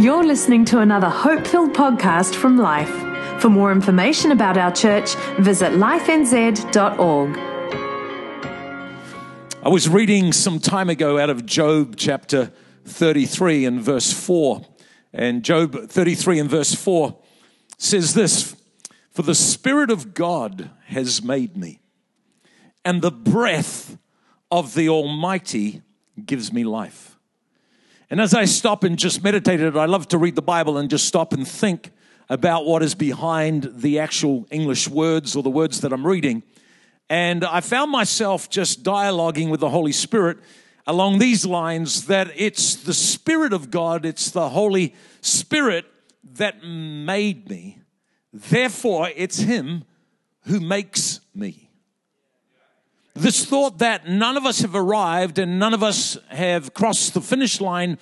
You're listening to another hope filled podcast from Life. For more information about our church, visit lifenz.org. I was reading some time ago out of Job chapter 33 and verse 4. And Job 33 and verse 4 says this For the Spirit of God has made me, and the breath of the Almighty gives me life. And as I stop and just meditated, I love to read the Bible and just stop and think about what is behind the actual English words or the words that I'm reading. And I found myself just dialoguing with the Holy Spirit along these lines that it's the Spirit of God, it's the Holy Spirit that made me. Therefore, it's Him who makes me. This thought that none of us have arrived and none of us have crossed the finish line,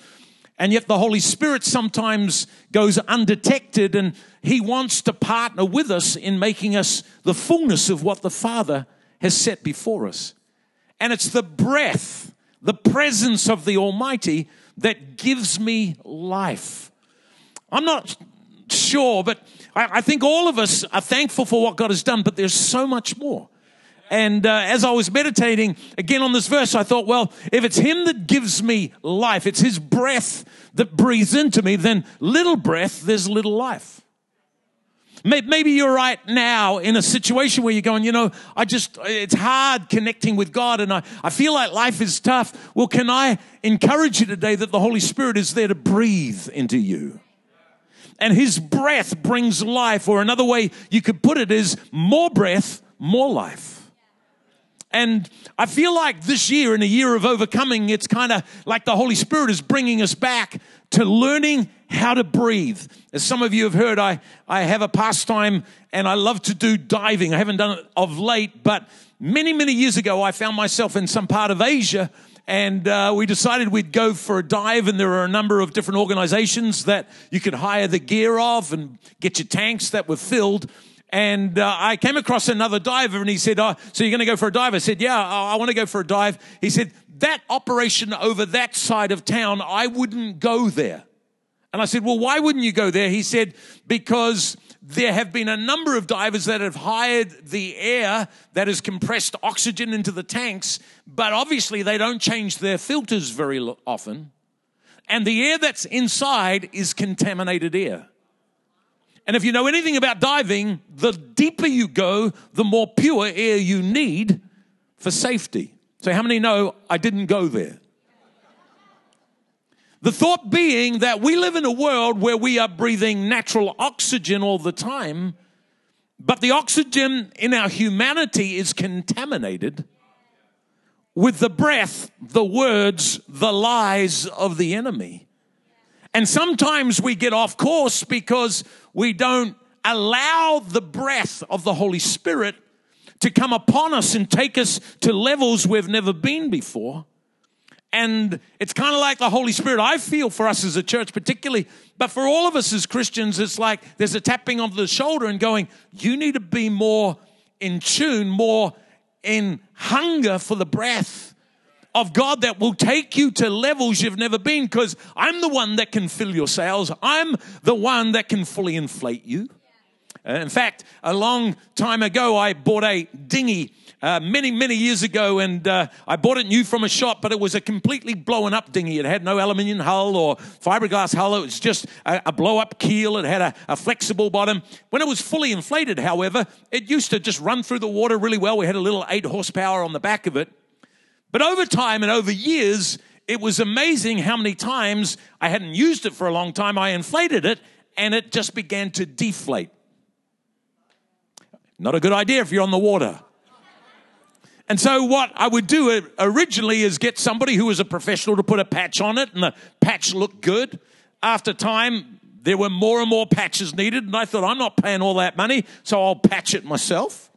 and yet the Holy Spirit sometimes goes undetected and He wants to partner with us in making us the fullness of what the Father has set before us. And it's the breath, the presence of the Almighty that gives me life. I'm not sure, but I, think all of us are thankful for what God has done, but there's so much more. And uh, as I was meditating again on this verse, I thought, well, if it's Him that gives me life, it's His breath that breathes into me, then little breath, there's little life. Maybe you're right now in a situation where you're going, you know, I just, it's hard connecting with God and I, I feel like life is tough. Well, can I encourage you today that the Holy Spirit is there to breathe into you? And His breath brings life, or another way you could put it is more breath, more life. And I feel like this year, in a year of overcoming, it's kind of like the Holy Spirit is bringing us back to learning how to breathe. As some of you have heard, I, I have a pastime and I love to do diving. I haven't done it of late, but many, many years ago, I found myself in some part of Asia and uh, we decided we'd go for a dive and there are a number of different organizations that you could hire the gear of and get your tanks that were filled and uh, I came across another diver and he said, oh, so you're going to go for a dive? I said, yeah, I, I want to go for a dive. He said, that operation over that side of town, I wouldn't go there. And I said, well, why wouldn't you go there? He said, because there have been a number of divers that have hired the air that has compressed oxygen into the tanks, but obviously they don't change their filters very often. And the air that's inside is contaminated air. And if you know anything about diving, the deeper you go, the more pure air you need for safety. So, how many know I didn't go there? The thought being that we live in a world where we are breathing natural oxygen all the time, but the oxygen in our humanity is contaminated with the breath, the words, the lies of the enemy. And sometimes we get off course because we don't allow the breath of the Holy Spirit to come upon us and take us to levels we've never been before. And it's kind of like the Holy Spirit, I feel for us as a church, particularly, but for all of us as Christians, it's like there's a tapping of the shoulder and going, you need to be more in tune, more in hunger for the breath of God that will take you to levels you've never been because I'm the one that can fill your sails. I'm the one that can fully inflate you. Uh, in fact, a long time ago, I bought a dinghy uh, many, many years ago, and uh, I bought it new from a shop, but it was a completely blown up dinghy. It had no aluminium hull or fiberglass hull. It was just a, a blow up keel. It had a, a, flexible bottom. When it was fully inflated, however, it used to just run through the water really well. We had a little eight horsepower on the back of it. But over time and over years, it was amazing how many times I hadn't used it for a long time. I inflated it and it just began to deflate. Not a good idea if you're on the water. And so, what I would do originally is get somebody who was a professional to put a patch on it, and the patch looked good. After time, there were more and more patches needed, and I thought, I'm not paying all that money, so I'll patch it myself.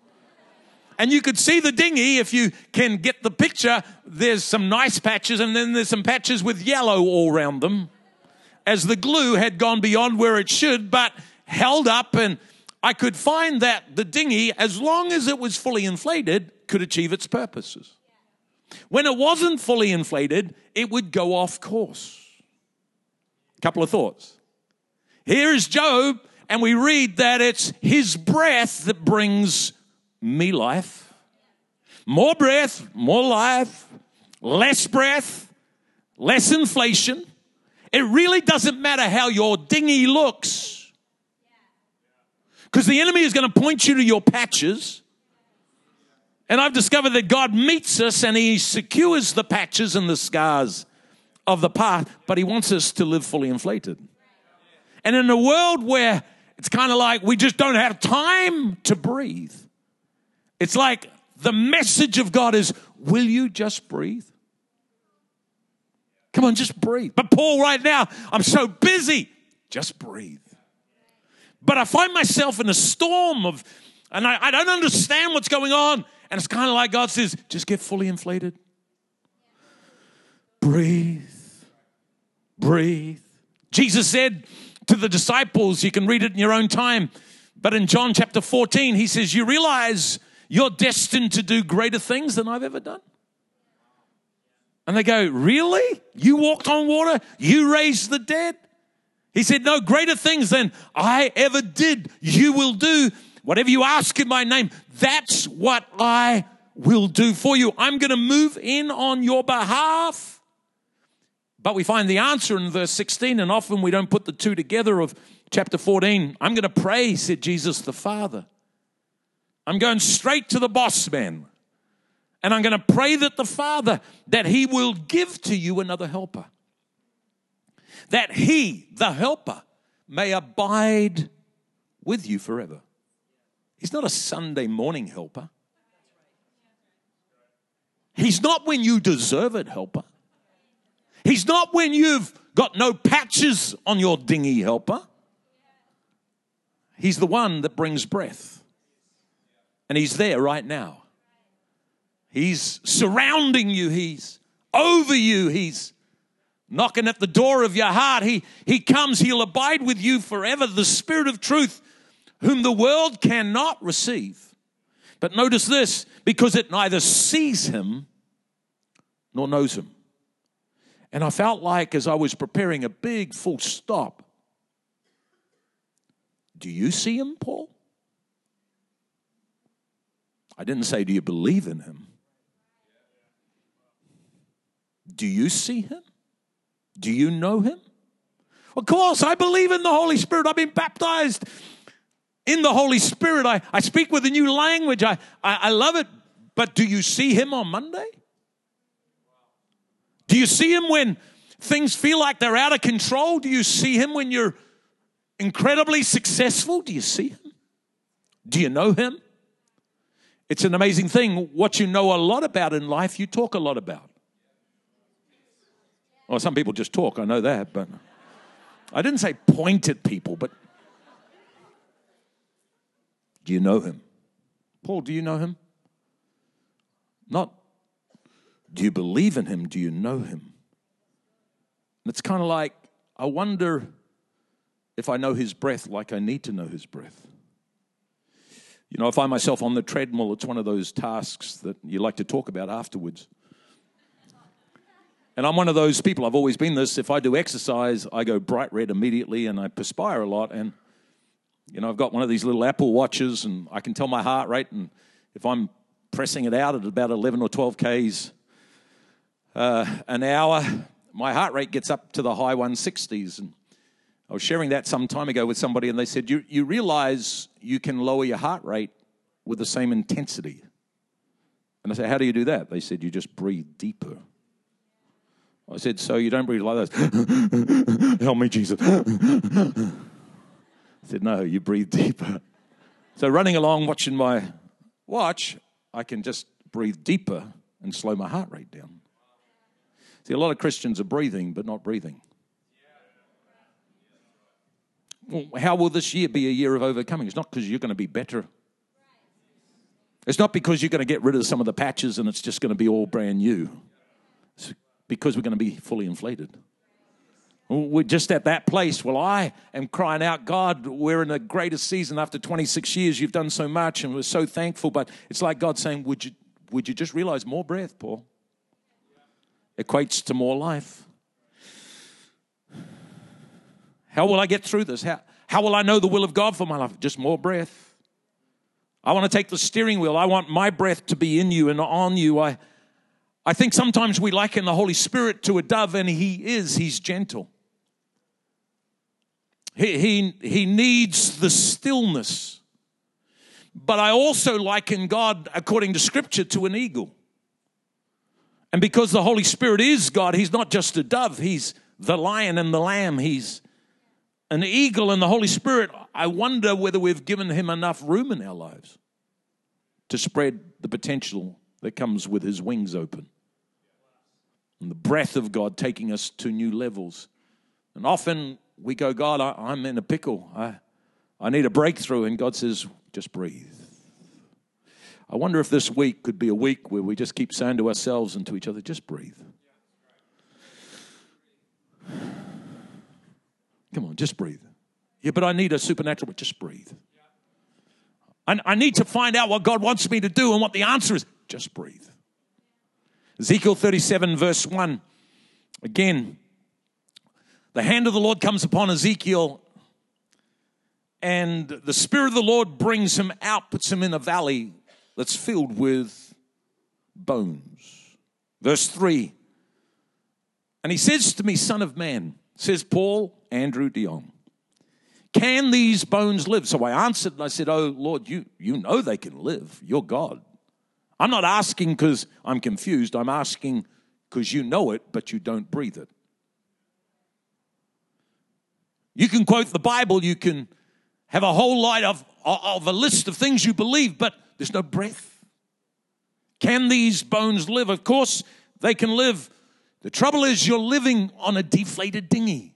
And you could see the dinghy if you can get the picture. There's some nice patches, and then there's some patches with yellow all around them, as the glue had gone beyond where it should, but held up. And I could find that the dinghy, as long as it was fully inflated, could achieve its purposes. When it wasn't fully inflated, it would go off course. A couple of thoughts. Here is Job, and we read that it's his breath that brings me life. More breath, more life, less breath, less inflation. It really doesn't matter how your dinghy looks. Because the enemy is going to point you to your patches. And I've discovered that God meets us and he secures the patches and the scars of the path, but he wants us to live fully inflated. And in a world where it's kind of like we just don't have time to breathe, it's like the message of God is, will you just breathe? Come on, just breathe. But Paul, right now, I'm so busy. Just breathe. But I find myself in a storm of, and I, I don't understand what's going on. And it's kind of like God says, just get fully inflated. Breathe. Breathe. Jesus said to the disciples, you can read it in your own time, but in John chapter 14, he says, You realize you're destined to do greater things than I've ever done? And they go, Really? You walked on water? You raised the dead? He said, No, greater things than I ever did, you will do. Whatever you ask in my name, that's what I will do for you. I'm going to move in on your behalf. But we find the answer in verse 16, and often we don't put the two together of chapter 14. I'm going to pray, said Jesus the Father. I'm going straight to the boss man. And I'm going to pray that the Father, that He will give to you another helper. That He, the helper, may abide with you forever. He's not a Sunday morning helper. He's not when you deserve it, helper. He's not when you've got no patches on your dinghy, helper. He's the one that brings breath. And He's there right now. He's surrounding you. He's over you. He's knocking at the door of your heart. He, he comes. He'll abide with you forever. The Spirit of truth, whom the world cannot receive. But notice this because it neither sees him nor knows him. And I felt like as I was preparing a big full stop, do you see him, Paul? I didn't say, do you believe in him? Do you see him? Do you know him? Of course, I believe in the Holy Spirit. I've been baptized in the Holy Spirit. I, I speak with a new language. I, I, I love it. But do you see him on Monday? Do you see him when things feel like they're out of control? Do you see him when you're incredibly successful? Do you see him? Do you know him? It's an amazing thing. What you know a lot about in life, you talk a lot about. Well, some people just talk, I know that, but I didn't say point at people, but do you know him? Paul, do you know him? Not do you believe in him? Do you know him? And it's kind of like, I wonder if I know his breath like I need to know his breath. You know, I find myself on the treadmill. It's one of those tasks that you like to talk about afterwards. And I'm one of those people, I've always been this. If I do exercise, I go bright red immediately and I perspire a lot. And, you know, I've got one of these little Apple watches and I can tell my heart rate. And if I'm pressing it out at about 11 or 12 Ks uh, an hour, my heart rate gets up to the high 160s. And I was sharing that some time ago with somebody and they said, You, you realize you can lower your heart rate with the same intensity. And I said, How do you do that? They said, You just breathe deeper. I said, So you don't breathe like this. Help me, Jesus. I said, No, you breathe deeper. So running along, watching my watch, I can just breathe deeper and slow my heart rate down. See, a lot of Christians are breathing, but not breathing. Well, how will this year be a year of overcoming? It's not because you're going to be better. It's not because you're going to get rid of some of the patches and it's just going to be all brand new It's because we're going to be fully inflated. We're just at that place. Well, I am crying out, God, we're in the greatest season after 26 years. You've done so much, and we're so thankful. But it's like God saying, Would you, would you just realize more breath, Paul? Equates to more life. How will I get through this? How, How will I know the will of God for my life? Just more breath. I want to take the steering wheel. I want my breath to be in you and on you. I, I think sometimes we liken the Holy Spirit to a dove, and He is. He's gentle. He, he, he needs the stillness. But I also liken God, according to Scripture, to an eagle. And because the Holy Spirit is God, He's not just a dove, He's the lion and the lamb. He's an eagle and the Holy Spirit. I wonder whether we've given Him enough room in our lives to spread the potential that comes with His wings open. And the breath of God taking us to new levels. And often we go, God, I, am in a pickle. I, I need a breakthrough. And God says, just breathe. I wonder if this week could be a week where we just keep saying to ourselves and to each other, just breathe. Come on, just breathe. Yeah, but I need a supernatural, but just breathe. I, I need to find out what God wants me to do and what the answer is. Just breathe. Ezekiel 37, verse 1. Again, the hand of the Lord comes upon Ezekiel, and the Spirit of the Lord brings him out, puts him in a valley that's filled with bones. Verse 3 And he says to me, Son of man, says Paul Andrew de Jong, can these bones live? So I answered and I said, Oh Lord, you, you know they can live. You're God. I'm not asking because I'm confused. I'm asking because you know it, but you don't breathe it. You can quote the Bible, you can have a whole lot of, of a list of things you believe, but there's no breath. Can these bones live? Of course, they can live. The trouble is, you're living on a deflated dinghy.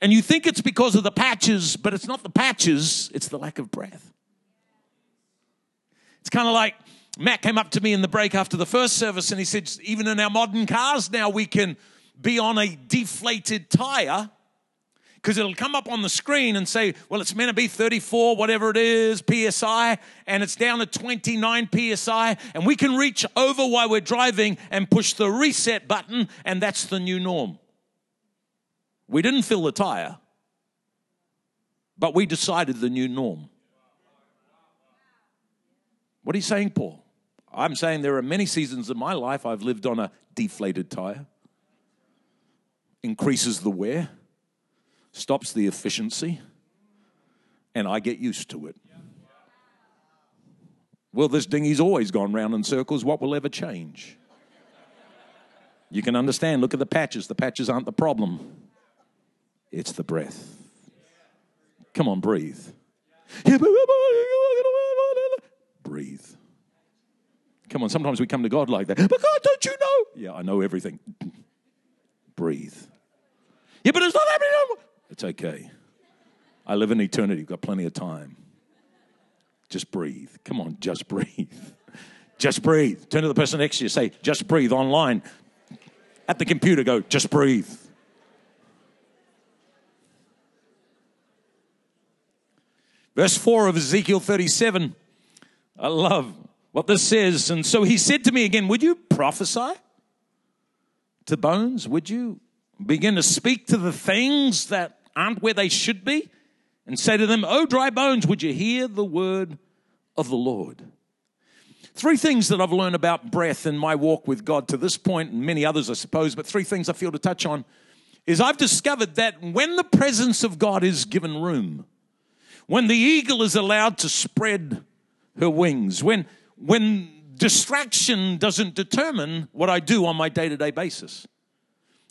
And you think it's because of the patches, but it's not the patches, it's the lack of breath. It's kind of like Matt came up to me in the break after the first service and he said, even in our modern cars now, we can be on a deflated tire because it'll come up on the screen and say, well, it's meant to be 34, whatever it is, PSI, and it's down to 29 PSI, and we can reach over while we're driving and push the reset button, and that's the new norm. We didn't fill the tire, but we decided the new norm. What are you saying, Paul? I'm saying there are many seasons in my life I've lived on a deflated tire, increases the wear stops the efficiency, and I get used to it. Well, this dinghy's always gone round in circles. What will ever change? You can understand. Look at the patches. The patches aren't the problem, it's the breath. Come on, breathe. Breathe. Come on, sometimes we come to God like that. But God, don't you know? Yeah, I know everything. Breathe. Yeah, but it's not happening. It's okay. I live in eternity. You've got plenty of time. Just breathe. Come on, just breathe. Just breathe. Turn to the person next to you. Say, just breathe online. At the computer, go, just breathe. Verse 4 of Ezekiel 37. I love what this says. And so he said to me again, Would you prophesy to bones? Would you begin to speak to the things that aren't where they should be and say to them, Oh, dry bones, would you hear the word of the Lord? Three things that I've learned about breath in my walk with God to this point, and many others, I suppose, but three things I feel to touch on is I've discovered that when the presence of God is given room, when the eagle is allowed to spread her wings, when, when distraction doesn't determine what I do on my day to day basis,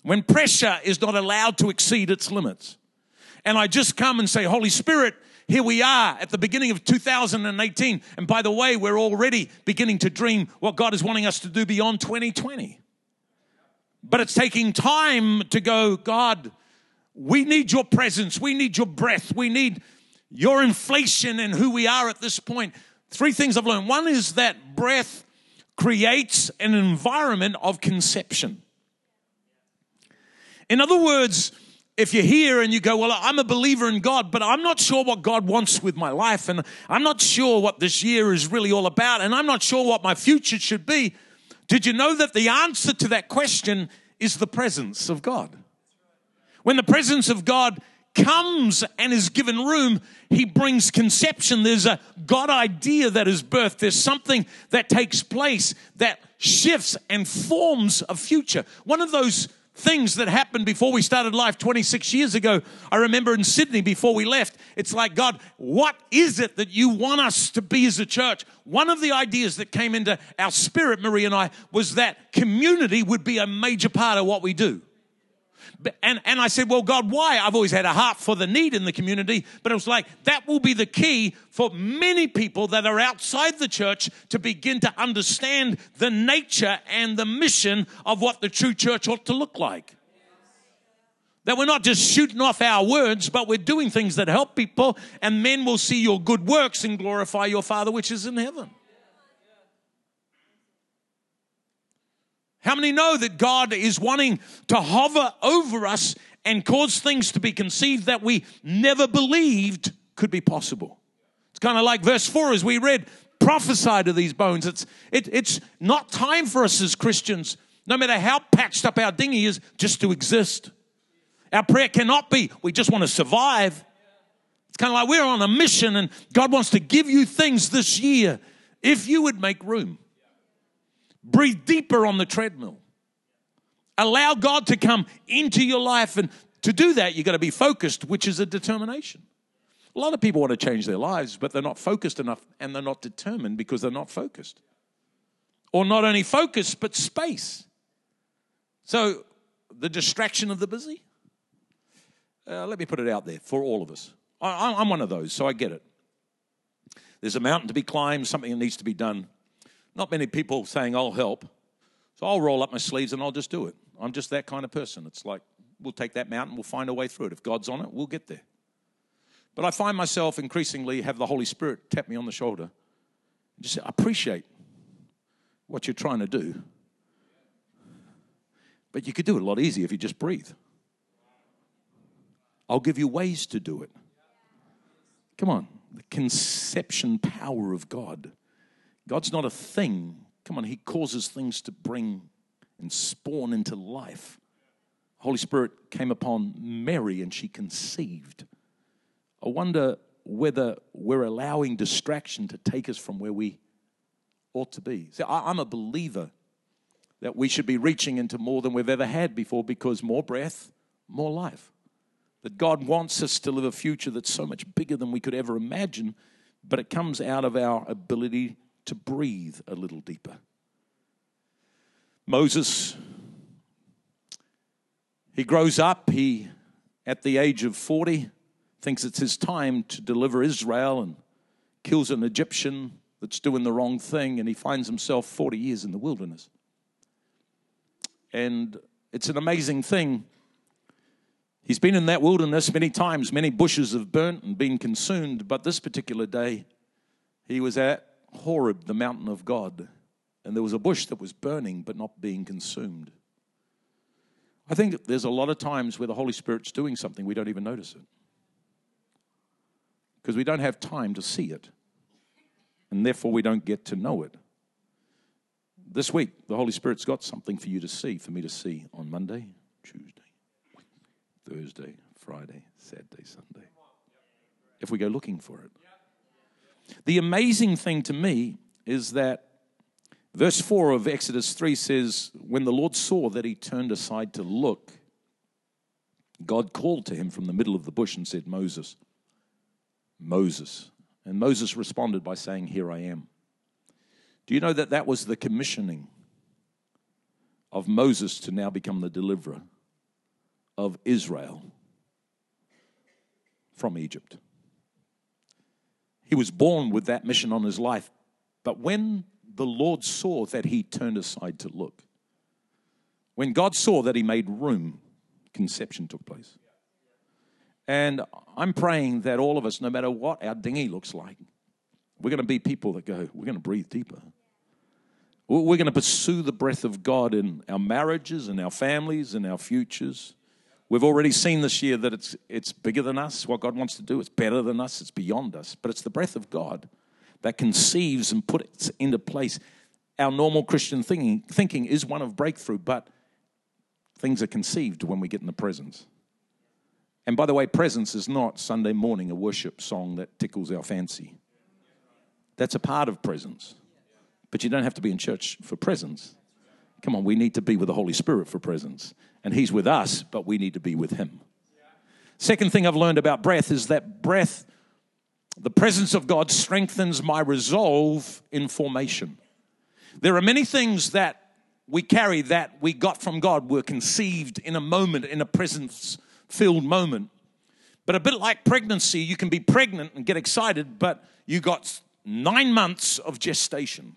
when pressure is not allowed to exceed its limits, and I just come and say, Holy Spirit, here we are at the beginning of 2018. And by the way, we're already beginning to dream what God is wanting us to do beyond 2020. But it's taking time to go, God, we need your presence. We need your breath. We need your inflation and who we are at this point. Three things I've learned. One is that breath creates an environment of conception. In other words, if you're here and you go, Well, I'm a believer in God, but I'm not sure what God wants with my life, and I'm not sure what this year is really all about, and I'm not sure what my future should be, did you know that the answer to that question is the presence of God? When the presence of God comes and is given room, he brings conception. There's a God idea that is birthed. There's something that takes place that shifts and forms a future. One of those things that happened before we started life 26 years ago. I remember in Sydney before we left, it's like, God, what is it that you want us to be as a church? One of the ideas that came into our spirit, Marie and I, was that community would be a major part of what we do. And, and I said, well, God, why? I've always had a heart for the need in the community, but it was like that will be the key for many people that are outside the church to begin to understand the nature and the mission of what the true church ought to look like. That we're not just shooting off our words, but we're doing things that help people, and men will see your good works and glorify your Father which is in heaven. How many know that God is wanting to hover over us and cause things to be conceived that we never believed could be possible? It's kind of like verse 4 as we read, prophesy to these bones. It's, it, it's not time for us as Christians, no matter how patched up our dinghy is, just to exist. Our prayer cannot be, we just want to survive. It's kind of like we're on a mission and God wants to give you things this year if you would make room. Breathe deeper on the treadmill. Allow God to come into your life. And to do that, you've got to be focused, which is a determination. A lot of people want to change their lives, but they're not focused enough and they're not determined because they're not focused. Or not only focus, but space. So, the distraction of the busy. Uh, let me put it out there for all of us. I, I'm one of those, so I get it. There's a mountain to be climbed, something that needs to be done. Not many people saying, I'll help. So I'll roll up my sleeves and I'll just do it. I'm just that kind of person. It's like, we'll take that mountain, we'll find a way through it. If God's on it, we'll get there. But I find myself increasingly have the Holy Spirit tap me on the shoulder and just say, I appreciate what you're trying to do. But you could do it a lot easier if you just breathe. I'll give you ways to do it. Come on, the conception power of God. God's not a thing. Come on, He causes things to bring and spawn into life. Holy Spirit came upon Mary and she conceived. I wonder whether we're allowing distraction to take us from where we ought to be. See, I'm a believer that we should be reaching into more than we've ever had before because more breath, more life. That God wants us to live a future that's so much bigger than we could ever imagine, but it comes out of our ability to breathe a little deeper. Moses, he grows up, he, at the age of 40, thinks it's his time to deliver Israel and kills an Egyptian that's doing the wrong thing, and he finds himself 40 years in the wilderness. And it's an amazing thing. He's been in that wilderness many times. Many bushes have burnt and been consumed, but this particular day, he was at Horeb, the mountain of God, and there was a bush that was burning but not being consumed. I think there's a lot of times where the Holy Spirit's doing something, we don't even notice it. Because we don't have time to see it, and therefore we don't get to know it. This week, the Holy Spirit's got something for you to see, for me to see on Monday, Tuesday, Thursday, Friday, Saturday, Sunday. If we go looking for it. The amazing thing to me is that verse 4 of Exodus 3 says, When the Lord saw that he turned aside to look, God called to him from the middle of the bush and said, Moses, Moses. And Moses responded by saying, Here I am. Do you know that that was the commissioning of Moses to now become the deliverer of Israel from Egypt? He was born with that mission on his life. But when the Lord saw that he turned aside to look, when God saw that he made room, conception took place. And I'm praying that all of us, no matter what our dinghy looks like, we're going to be people that go, we're going to breathe deeper. We're going to pursue the breath of God in our marriages and our families and our futures. We've already seen this year that it's, it's bigger than us, what God wants to do. It's better than us, it's beyond us. But it's the breath of God that conceives and puts into place. Our normal Christian thinking, thinking is one of breakthrough, but things are conceived when we get in the presence. And by the way, presence is not Sunday morning a worship song that tickles our fancy. That's a part of presence. But you don't have to be in church for presence. Come on, we need to be with the Holy Spirit for presence. And He's with us, but we need to be with Him. Second thing I've learned about breath is that breath, the presence of God, strengthens my resolve in formation. There are many things that we carry that we got from God, were conceived in a moment, in a presence filled moment. But a bit like pregnancy, you can be pregnant and get excited, but you got nine months of gestation.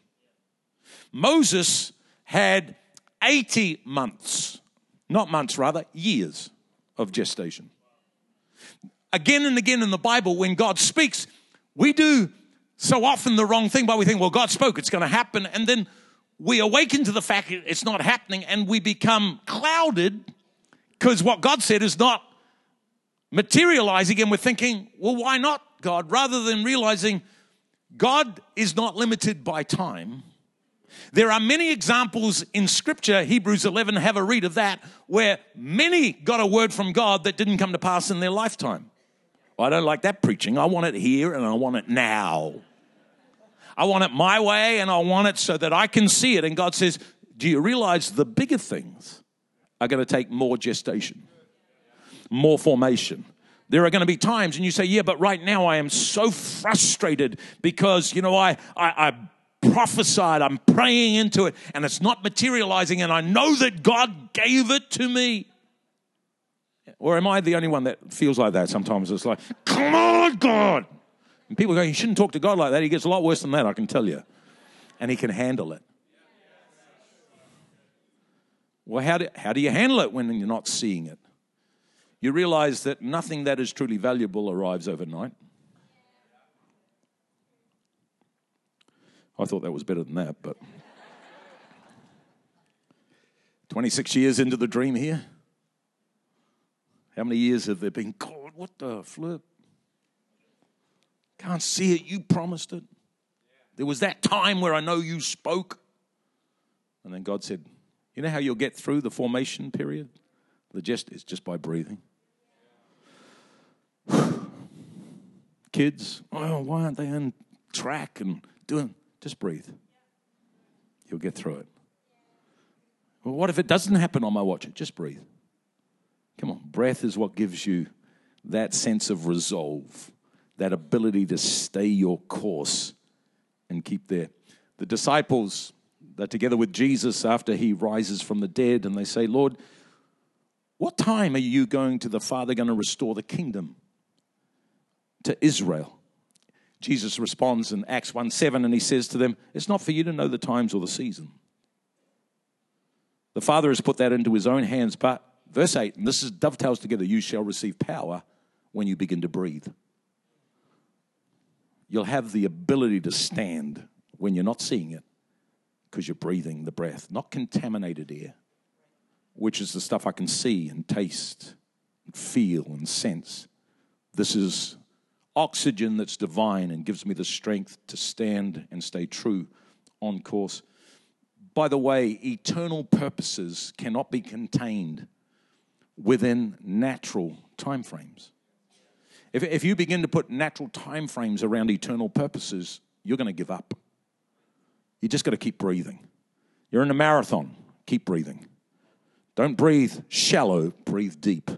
Moses had 80 months, not months, rather, years of gestation. Again and again in the Bible, when God speaks, we do so often the wrong thing, but we think, well, God spoke, it's going to happen. And then we awaken to the fact it's not happening and we become clouded because what God said is not materializing, and we're thinking, well, why not, God? Rather than realizing God is not limited by time. There are many examples in Scripture, Hebrews 11, have a read of that, where many got a word from God that didn't come to pass in their lifetime. Well, I don't like that preaching. I want it here and I want it now. I want it my way and I want it so that I can see it. And God says, Do you realize the bigger things are going to take more gestation, more formation? There are going to be times, and you say, Yeah, but right now I am so frustrated because, you know, I, I, I prophesied, I'm praying into it, and it's not materializing, and I know that God gave it to me. Or am I the only one that feels like that sometimes? It's like, Come on, God. And people go, you shouldn't talk to God like that. He gets a lot worse than that, I can tell you. And he can handle it. Well, how do, how do you handle it when you're not seeing it? You realize that nothing that is truly valuable arrives overnight. I thought that was better than that, but 26 years into the dream here. How many years have there been? God, what the flip? Can't see it. You promised it. There was that time where I know you spoke. And then God said, You know how you'll get through the formation period? The gist is just by breathing. Kids, oh, why aren't they on track and doing? Just breathe. You'll get through it. Well, what if it doesn't happen on my watch? Just breathe. Come on, breath is what gives you that sense of resolve that ability to stay your course and keep there. The disciples, they're together with Jesus after he rises from the dead, and they say, Lord, what time are you going to the Father going to restore the kingdom to Israel? Jesus responds in Acts 1 7, and he says to them, It's not for you to know the times or the season. The Father has put that into his own hands, but verse 8, and this is dovetails together, you shall receive power when you begin to breathe you'll have the ability to stand when you're not seeing it because you're breathing the breath, not contaminated air, which is the stuff I can see and taste and feel and sense. This is oxygen that's divine and gives me the strength to stand and stay true on course. By the way, eternal purposes cannot be contained within natural timeframes. If, if you begin to put natural time frames around eternal purposes, you're going to give up. You just got to keep breathing. You're in a marathon, keep breathing. Don't breathe shallow, breathe deep.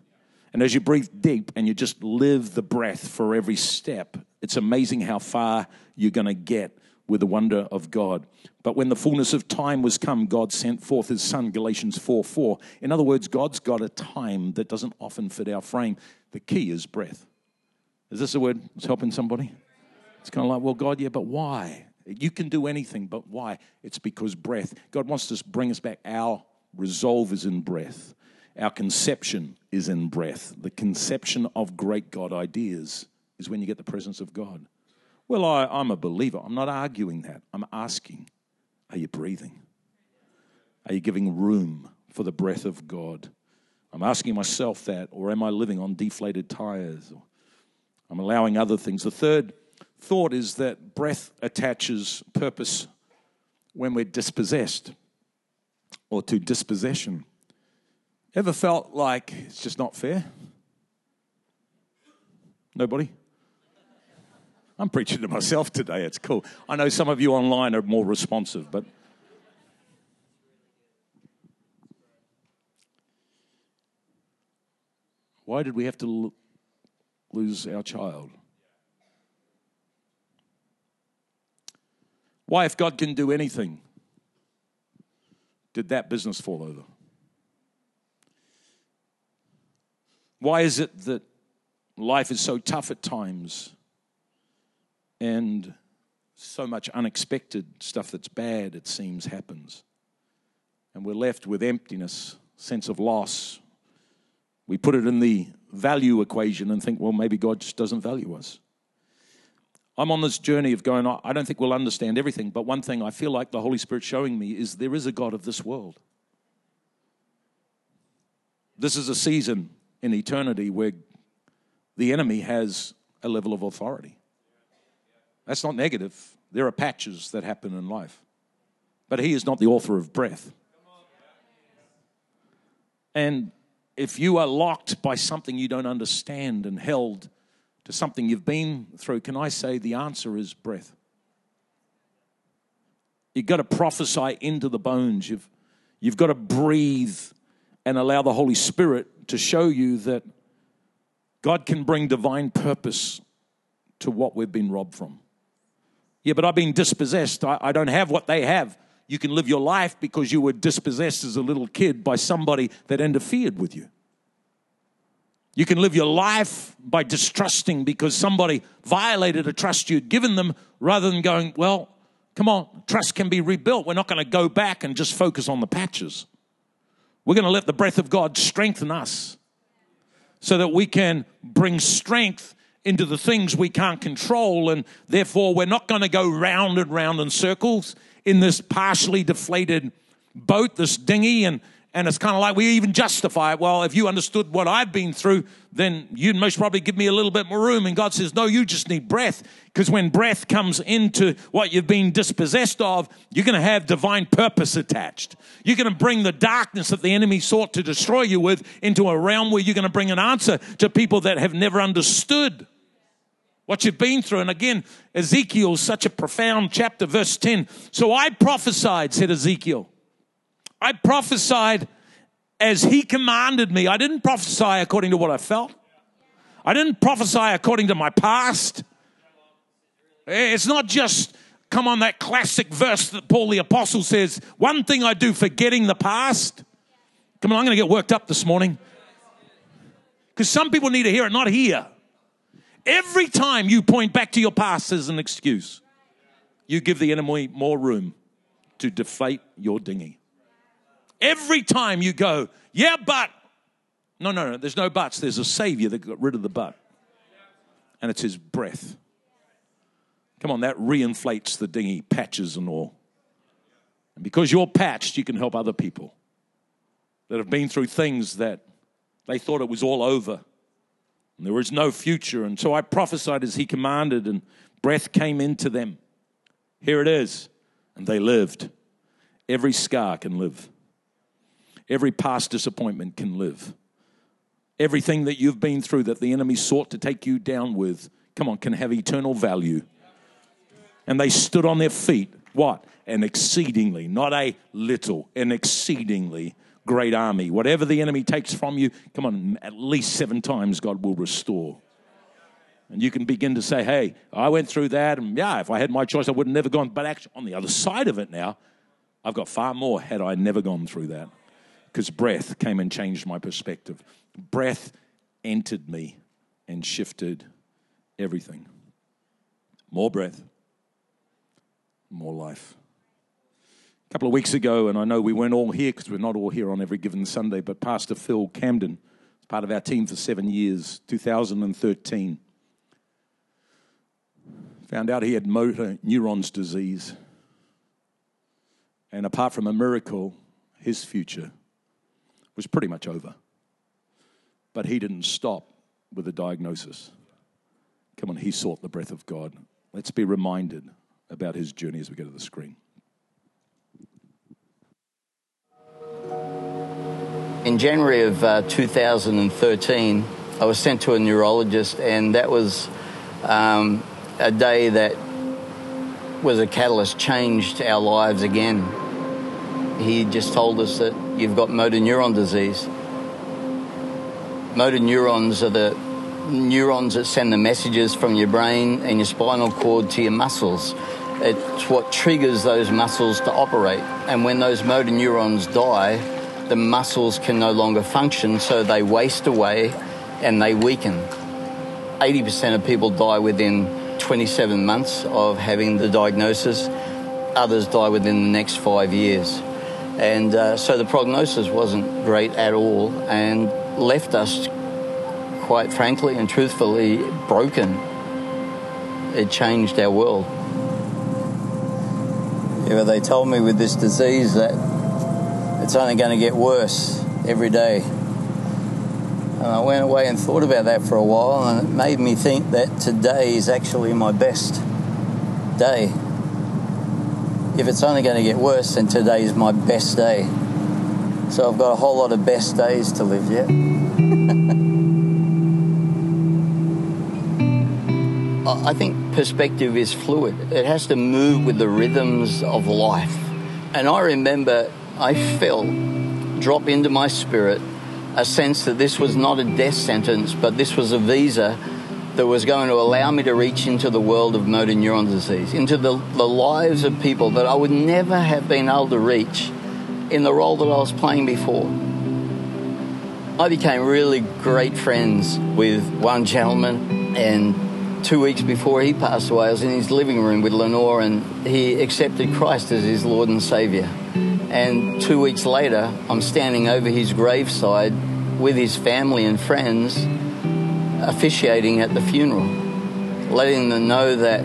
And as you breathe deep and you just live the breath for every step, it's amazing how far you're going to get with the wonder of God. But when the fullness of time was come, God sent forth his son, Galatians 4 4. In other words, God's got a time that doesn't often fit our frame. The key is breath. Is this a word that's helping somebody? It's kind of like, well, God, yeah, but why? You can do anything, but why? It's because breath. God wants to bring us back. Our resolve is in breath. Our conception is in breath. The conception of great God ideas is when you get the presence of God. Well, I, I'm a believer. I'm not arguing that. I'm asking, are you breathing? Are you giving room for the breath of God? I'm asking myself that, or am I living on deflated tires? Or I'm allowing other things. The third thought is that breath attaches purpose when we're dispossessed or to dispossession. Ever felt like it's just not fair? Nobody? I'm preaching to myself today. It's cool. I know some of you online are more responsive, but. Why did we have to lose our child? Why, if God can do anything, did that business fall over? Why is it that life is so tough at times and so much unexpected stuff that's bad, it seems, happens? And we're left with emptiness, sense of loss. We put it in the value equation and think, well, maybe God just doesn't value us. I'm on this journey of going, I don't think we'll understand everything, but one thing I feel like the Holy Spirit showing me is there is a God of this world. This is a season in eternity where the enemy has a level of authority. That's not negative. There are patches that happen in life. But he is not the author of breath. And if you are locked by something you don't understand and held to something you've been through, can I say the answer is breath? You've got to prophesy into the bones. You've, you've got to breathe and allow the Holy Spirit to show you that God can bring divine purpose to what we've been robbed from. Yeah, but I've been dispossessed. I, I don't have what they have. You can live your life because you were dispossessed as a little kid by somebody that interfered with you. You can live your life by distrusting because somebody violated a trust you'd given them rather than going, well, come on, trust can be rebuilt. We're not going to go back and just focus on the patches. We're going to let the breath of God strengthen us so that we can bring strength into the things we can't control. And therefore, we're not going to go round and round in circles in this partially deflated boat, this dinghy, and and it's kind of like we even justify it. Well, if you understood what I've been through, then you'd most probably give me a little bit more room. And God says, no, you just need breath. Because when breath comes into what you've been dispossessed of, you're going to have divine purpose attached. You're going to bring the darkness that the enemy sought to destroy you with into a realm where you're going to bring an answer to people that have never understood what you've been through. And again, Ezekiel's such a profound chapter, verse 10. So I prophesied, said Ezekiel. I prophesied as he commanded me. I didn't prophesy according to what I felt. I didn't prophesy according to my past. Eh, it's not just, come on, that classic verse that Paul the Apostle says, one thing I do, forgetting the past. Come on, I'm going to get worked up this morning. Because some people need to hear it, not here. Every time you point back to your past as an excuse, you give the enemy more room to deflate your dinghy. Every time you go, yeah, but. No, no, no, there's no buts. There's a Savior that got rid of the but. And it's His breath. Come on, that reinflates the dinghy, patches and all. And because you're patched, you can help other people that have been through things that they thought it was all over. And there was no future. And so I prophesied as he commanded, and breath came into them. Here it is. And they lived. Every scar can live. Every past disappointment can live. Everything that you've been through that the enemy sought to take you down with, come on, can have eternal value. And they stood on their feet. What? An exceedingly, not a little, an exceedingly great army. Whatever the enemy takes from you, come on, at least seven times God will restore. And you can begin to say, hey, I went through that, and yeah, if I had my choice, I would have never gone. But actually, on the other side of it now, I've got far more had I never gone through that because breath came and changed my perspective. Breath entered me and shifted everything. More breath, more life. A couple of weeks ago, and I know we weren't all here because we're not all here on every given Sunday, but Pastor Phil Camden, part of our team for seven years, 2013, found out he had motor neurons disease. And apart from a miracle, his future was pretty much over. But he didn't stop with a diagnosis. Come on, he sought the breath of God. Let's be reminded about his journey as we go to the screen. In January of uh, 2013, I was sent to a neurologist, and that was um, a day that was a catalyst, changed our lives again. He just told us that you've got motor neuron disease. Motor neurons are the neurons that send the messages from your brain and your spinal cord to your muscles. It's what triggers those muscles to operate. And when those motor neurons die, the muscles can no longer function, so they waste away and they weaken. 80% of people die within 27 months of having the diagnosis, others die within the next five years. And uh, so the prognosis wasn't great at all and left us, quite frankly and truthfully, broken. It changed our world. Yeah, they told me with this disease that it's only going to get worse every day. And I went away and thought about that for a while, and it made me think that today is actually my best day. If it's only going to get worse, then today is my best day. So I've got a whole lot of best days to live yet. I think perspective is fluid. It has to move with the rhythms of life. And I remember I felt drop into my spirit a sense that this was not a death sentence, but this was a visa that was going to allow me to reach into the world of motor neuron disease, into the, the lives of people that I would never have been able to reach in the role that I was playing before. I became really great friends with one gentleman, and two weeks before he passed away, I was in his living room with Lenore, and he accepted Christ as his Lord and Savior. And two weeks later, I'm standing over his graveside with his family and friends, officiating at the funeral, letting them know that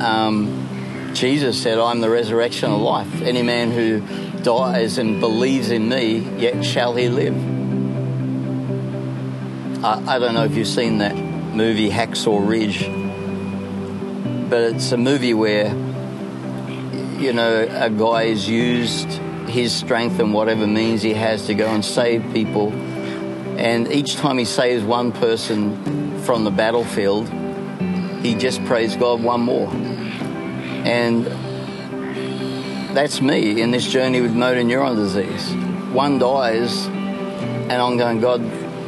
um, Jesus said, I'm the resurrection of life. Any man who dies and believes in me, yet shall he live. I, I don't know if you've seen that movie, Hacksaw Ridge, but it's a movie where, you know, a guy is used his strength and whatever means he has to go and save people. And each time he saves one person from the battlefield, he just prays God one more. And that's me in this journey with motor neuron disease. One dies, and I'm going, God,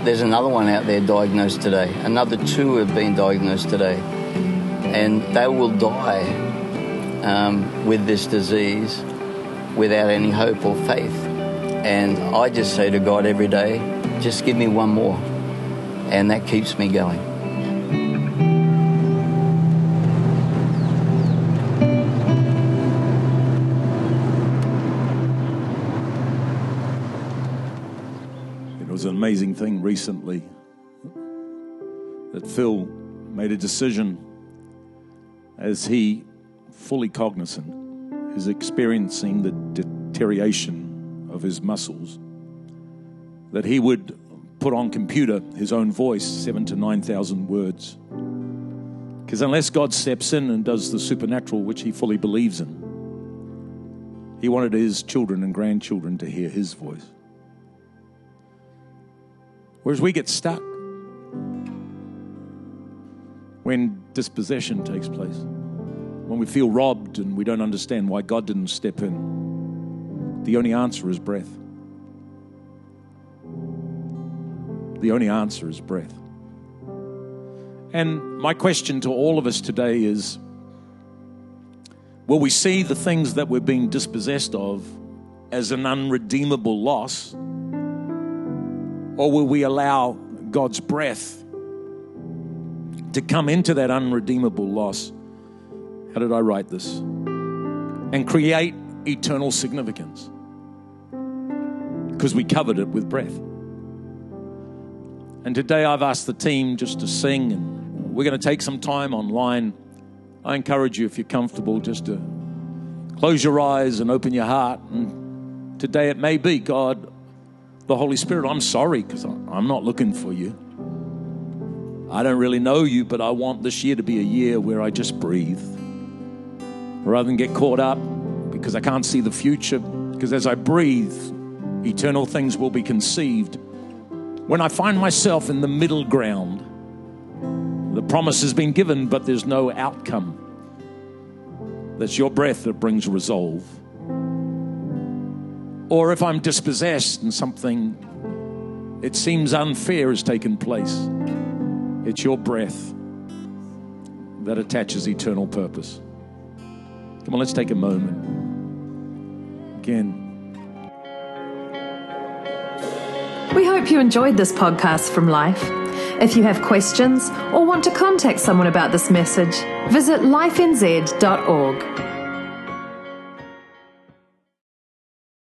there's another one out there diagnosed today. Another two have been diagnosed today. And they will die um, with this disease without any hope or faith. And I just say to God every day, just give me one more. And that keeps me going. It was an amazing thing recently that Phil made a decision as he, fully cognizant, is experiencing the deterioration of his muscles, that he would put on computer his own voice, seven to 9,000 words. Because unless God steps in and does the supernatural, which he fully believes in, he wanted his children and grandchildren to hear his voice. Whereas we get stuck when dispossession takes place when we feel robbed and we don't understand why God didn't step in, the only answer is breath. The only answer is breath. And my question to all of us today is will we see the things that we're being dispossessed of as an unredeemable loss? Or will we allow God's breath to come into that unredeemable loss how did I write this? And create eternal significance. Because we covered it with breath. And today I've asked the team just to sing, and we're going to take some time online. I encourage you, if you're comfortable, just to close your eyes and open your heart. And today it may be God, the Holy Spirit. I'm sorry because I'm not looking for you. I don't really know you, but I want this year to be a year where I just breathe rather than get caught up because I can't see the future. Because as I breathe, eternal things will be conceived. When I find myself in the middle ground, the promise has been given, but there's no outcome. That's your breath that brings resolve. Or if I'm dispossessed and something it seems unfair has taken place, it's your breath that attaches eternal purpose. Come on, let's take a moment. Again. We hope you enjoyed this podcast from Life. If you have questions or want to contact someone about this message, visit lifenz.org.